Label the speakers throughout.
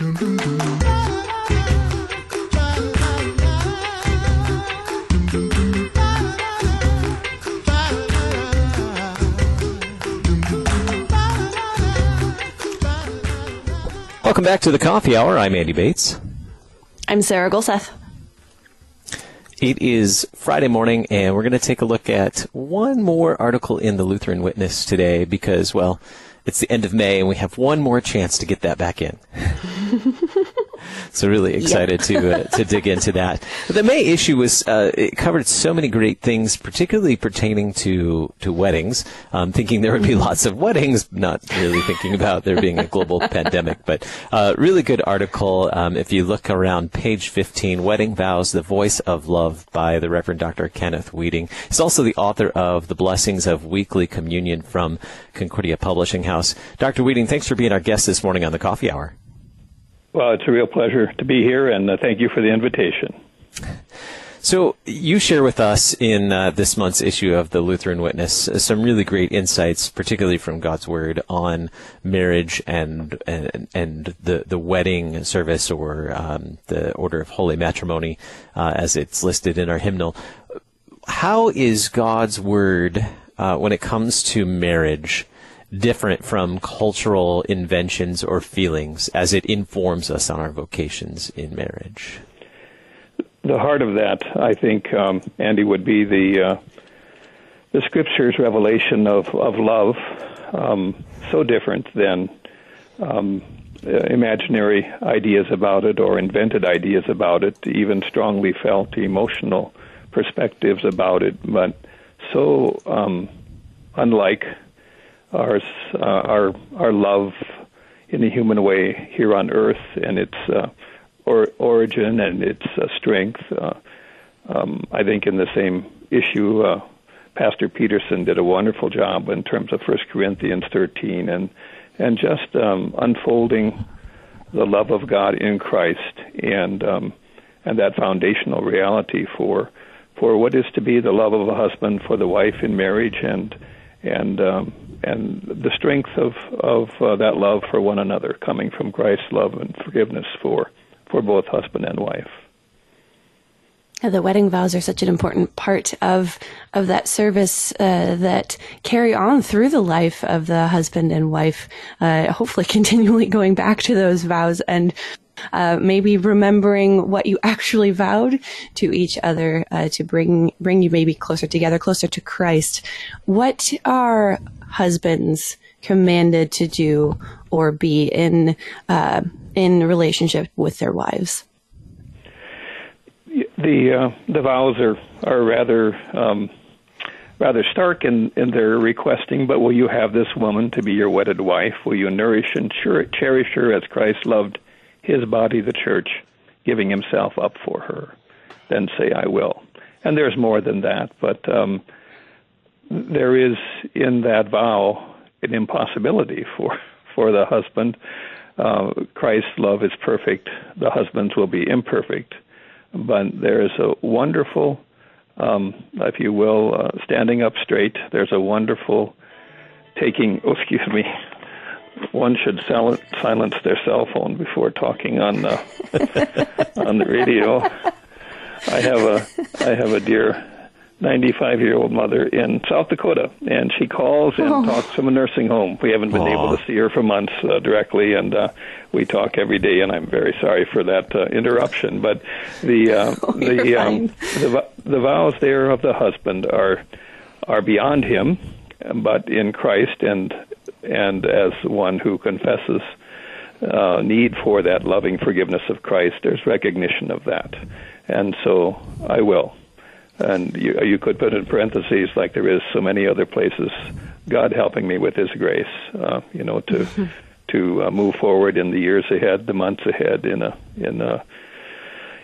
Speaker 1: Welcome back to the Coffee Hour. I'm Andy Bates.
Speaker 2: I'm Sarah Gulseth.
Speaker 1: It is Friday morning, and we're going to take a look at one more article in the Lutheran Witness today because, well, it's the end of May, and we have one more chance to get that back in. so really excited to uh, to dig into that. The May issue was uh, it covered so many great things, particularly pertaining to to weddings. Um, thinking there would be lots of weddings, not really thinking about there being a global pandemic. But uh, really good article. Um, if you look around page 15, "Wedding Vows: The Voice of Love" by the Reverend Dr. Kenneth Wieting. He's also the author of "The Blessings of Weekly Communion" from Concordia Publishing House. Dr. Wieting, thanks for being our guest this morning on the Coffee Hour.
Speaker 3: Well, it's a real pleasure to be here, and uh, thank you for the invitation.
Speaker 1: So, you share with us in uh, this month's issue of the Lutheran Witness uh, some really great insights, particularly from God's Word, on marriage and and, and the the wedding service or um, the order of holy matrimony, uh, as it's listed in our hymnal. How is God's Word uh, when it comes to marriage? Different from cultural inventions or feelings as it informs us on our vocations in marriage?
Speaker 3: The heart of that, I think, um, Andy, would be the uh, the Scripture's revelation of of love, um, so different than um, imaginary ideas about it or invented ideas about it, even strongly felt emotional perspectives about it, but so um, unlike our uh, our our love in a human way here on earth and its uh, or, origin and its uh, strength. Uh, um, I think in the same issue, uh, Pastor Peterson did a wonderful job in terms of First Corinthians 13 and and just um, unfolding the love of God in Christ and um, and that foundational reality for for what is to be the love of a husband for the wife in marriage and and um, and the strength of of uh, that love for one another coming from Christ's love and forgiveness for for both husband and wife.
Speaker 2: The wedding vows are such an important part of of that service uh, that carry on through the life of the husband and wife. Uh, hopefully, continually going back to those vows and uh, maybe remembering what you actually vowed to each other uh, to bring bring you maybe closer together, closer to Christ. What are husbands commanded to do or be in uh, in relationship with their wives?
Speaker 3: The uh, the vows are are rather. Um, rather stark in, in their requesting, but will you have this woman to be your wedded wife? Will you nourish and cherish her as Christ loved his body, the church, giving himself up for her, then say, I will. And there's more than that, but um, there is in that vow an impossibility for, for the husband. Uh, Christ's love is perfect, the husbands will be imperfect. But there is a wonderful, um, if you will, uh, standing up straight. There's a wonderful taking, oh, excuse me, one should silence their cell phone before talking on the on the radio. I have a I have a dear 95 year old mother in South Dakota, and she calls and oh. talks from a nursing home. We haven't been Aww. able to see her for months uh, directly, and uh, we talk every day. And I'm very sorry for that uh, interruption. But the uh, oh, the, um, the the vows there of the husband are are beyond him, but in Christ and and as one who confesses uh, need for that loving forgiveness of Christ, there's recognition of that, and so I will. And you, you could put in parentheses, like there is so many other places, God helping me with His grace, uh, you know, to to uh, move forward in the years ahead, the months ahead, in a in a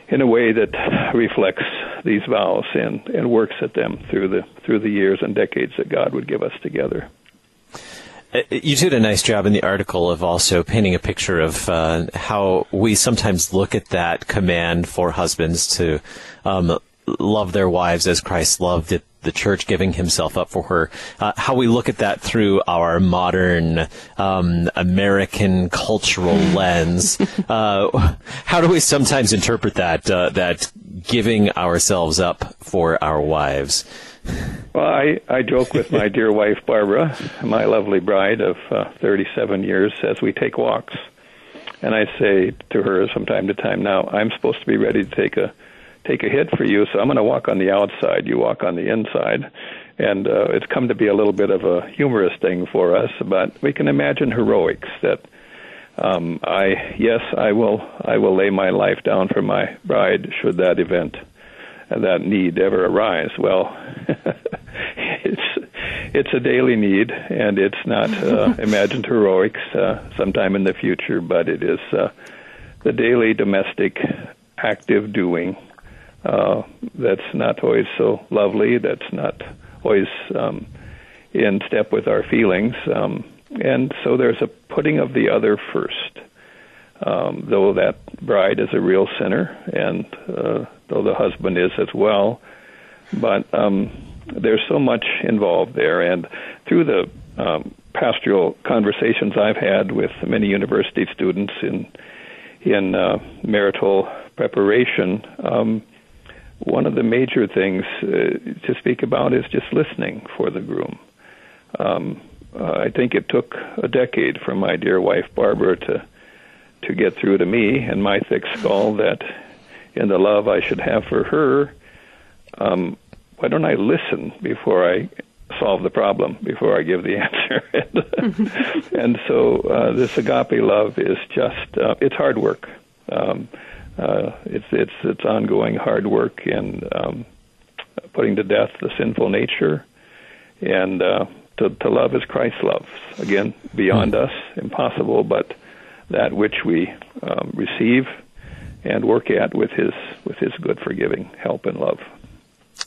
Speaker 3: in a way that reflects these vows and, and works at them through the through the years and decades that God would give us together.
Speaker 1: Uh, you did a nice job in the article of also painting a picture of uh, how we sometimes look at that command for husbands to um, love their wives as Christ loved it, the church, giving himself up for her. Uh, how we look at that through our modern um, American cultural lens. Uh, how do we sometimes interpret that uh, that giving ourselves up for our wives?
Speaker 3: Well, I, I joke with my dear wife Barbara, my lovely bride of uh, 37 years, as we take walks. And I say to her from time to time, now I'm supposed to be ready to take a take a hit for you, so I'm going to walk on the outside. You walk on the inside, and uh, it's come to be a little bit of a humorous thing for us. But we can imagine heroics that um, I yes I will I will lay my life down for my bride should that event that need ever arise. Well, it's it's a daily need, and it's not uh, imagined heroics uh, sometime in the future, but it is uh, the daily domestic active doing uh, that's not always so lovely. That's not always um, in step with our feelings, um, and so there's a putting of the other first. Um, though that bride is a real sinner, and uh, though the husband is as well, but um, there's so much involved there. And through the um, pastoral conversations I've had with many university students in in uh, marital preparation, um, one of the major things uh, to speak about is just listening for the groom. Um, uh, I think it took a decade for my dear wife Barbara to to get through to me and my thick skull that in the love I should have for her, um, why don't I listen before I solve the problem, before I give the answer? and, and so uh, this agape love is just, uh, it's hard work. Um, uh, it's, it's, it's ongoing hard work and um, putting to death the sinful nature and uh, to, to love as Christ loves. Again, beyond us, impossible, but that which we um, receive and work at with his with his good forgiving help and love.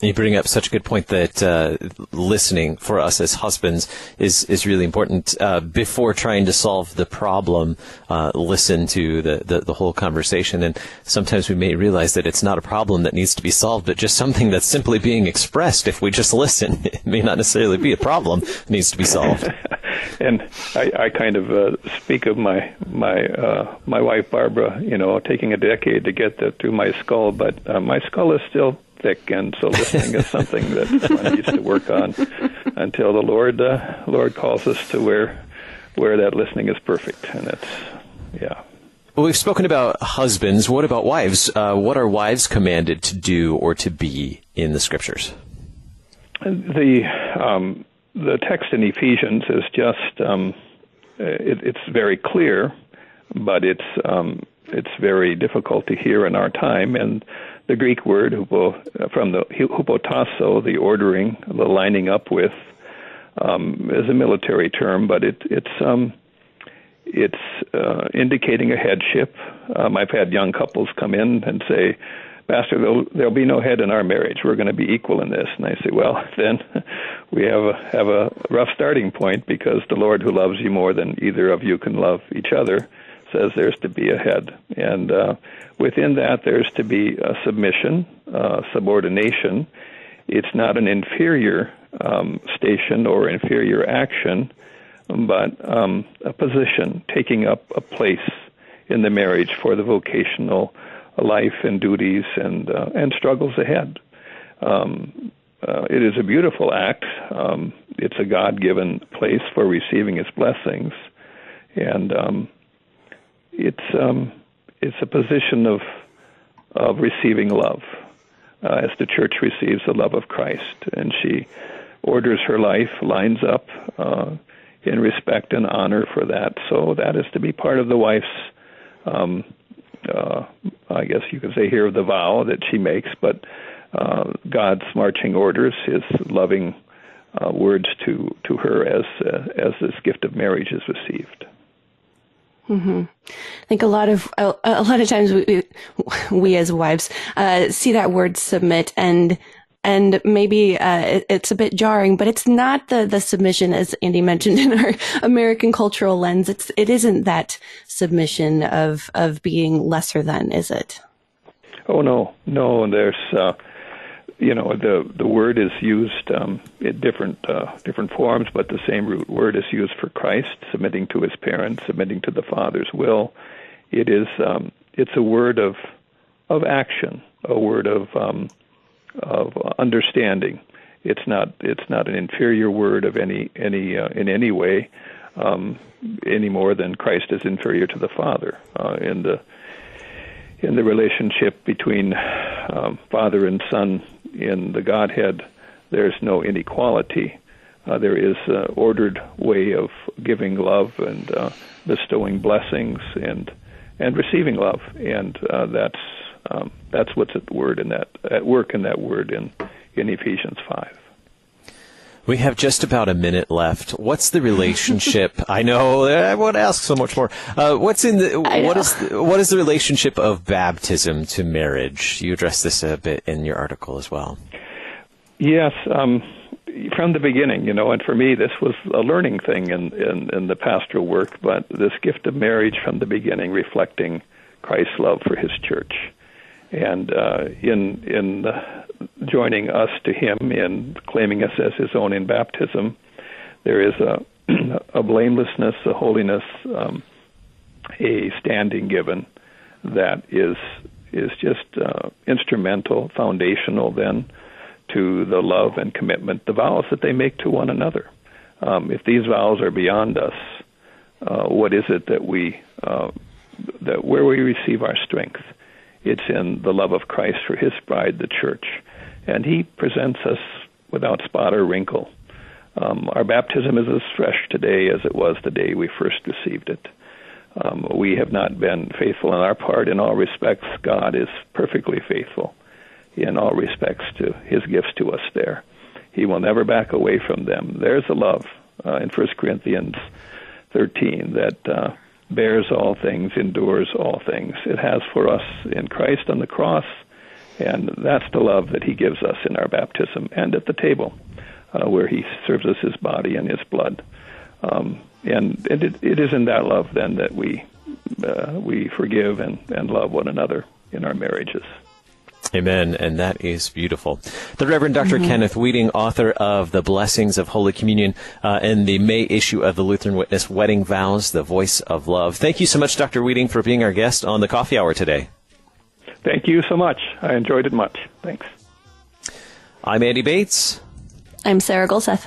Speaker 1: You bring up such a good point that uh, listening for us as husbands is is really important. Uh, before trying to solve the problem, uh, listen to the, the, the whole conversation. And sometimes we may realize that it's not a problem that needs to be solved, but just something that's simply being expressed. If we just listen, it may not necessarily be a problem that needs to be solved.
Speaker 3: and I, I kind of uh, speak of my my uh, my wife Barbara. You know, taking a decade to get that through my skull, but uh, my skull is still thick, and so listening is something that one needs to work on until the Lord uh, Lord calls us to where where that listening is perfect, and it's yeah.
Speaker 1: Well, we've spoken about husbands. What about wives? Uh, what are wives commanded to do or to be in the scriptures?
Speaker 3: The um, the text in Ephesians is just um, it, it's very clear, but it's um, it's very difficult to hear in our time. And the Greek word hupo, from the hupotasso, the ordering, the lining up with, um, is a military term, but it, it's um, it's uh, indicating a headship. Um, I've had young couples come in and say, Pastor, there'll, there'll be no head in our marriage. We're going to be equal in this. And I say, well, then we have a, have a rough starting point because the Lord who loves you more than either of you can love each other says there's to be a head. And uh, within that, there's to be a submission, uh, subordination. It's not an inferior um, station or inferior action, but um, a position, taking up a place in the marriage for the vocational life and duties and uh, and struggles ahead. Um, uh, it is a beautiful act. Um, it's a God-given place for receiving His blessings, and um, it's um, it's a position of of receiving love, uh, as the church receives the love of Christ, and she orders her life, lines up uh, in respect and honor for that. So that is to be part of the wife's um, uh, I guess you could say here, the vow that she makes, but uh, God's marching orders, His loving uh, words to to her as uh, as this gift of marriage is received.
Speaker 2: Mm-hmm. I think a lot of a, a lot of times we we as wives uh, see that word submit and and maybe uh, it, it's a bit jarring, but it's not the the submission as Andy mentioned in our American cultural lens. It's it isn't that submission of of being lesser than, is it?
Speaker 3: Oh no, no. There's uh, you know the the word is used um, in different uh, different forms, but the same root word is used for Christ, submitting to his parents, submitting to the Father's will. It is um, it's a word of of action, a word of um, of understanding. It's not it's not an inferior word of any any uh, in any way um, any more than Christ is inferior to the Father uh, in the in the relationship between um, Father and Son in the Godhead. There's no inequality. Uh, there is an ordered way of giving love and uh, bestowing blessings and and receiving love, and uh, that's um, that's what's at word in that at work in that word in in Ephesians five.
Speaker 1: We have just about a minute left. What's the relationship? I know I won't ask so much more. Uh, what's in the what is the, what is the relationship of baptism to marriage? You address this a bit in your article as well.
Speaker 3: Yes, um, from the beginning, you know, and for me, this was a learning thing in, in in the pastoral work. But this gift of marriage from the beginning, reflecting Christ's love for His church, and uh, in in joining us to Him in claiming us as His own in baptism, there is a a blamelessness, a holiness, um, a standing given that is is just uh, instrumental, foundational then to the love and commitment, the vows that they make to one another. Um, if these vows are beyond us, uh, what is it that we uh, that where we receive our strength? It's in the love of Christ for His bride, the church, and He presents us without spot or wrinkle. Um, our baptism is as fresh today as it was the day we first received it. Um, we have not been faithful in our part in all respects. God is perfectly faithful in all respects to His gifts to us there. He will never back away from them. There's a love uh, in 1 Corinthians 13 that uh, bears all things, endures all things. It has for us in Christ on the cross, and that's the love that He gives us in our baptism and at the table, uh, where He serves us His body and His blood. Um, and it, it is in that love then that we uh, we forgive and, and love one another in our marriages.
Speaker 1: Amen. And that is beautiful. The Reverend doctor mm-hmm. Kenneth Wieting, author of The Blessings of Holy Communion uh, in the May issue of the Lutheran Witness Wedding Vows, The Voice of Love. Thank you so much, Dr. Wieting, for being our guest on the coffee hour today.
Speaker 3: Thank you so much. I enjoyed it much. Thanks.
Speaker 1: I'm Andy Bates.
Speaker 2: I'm Sarah Gulseth.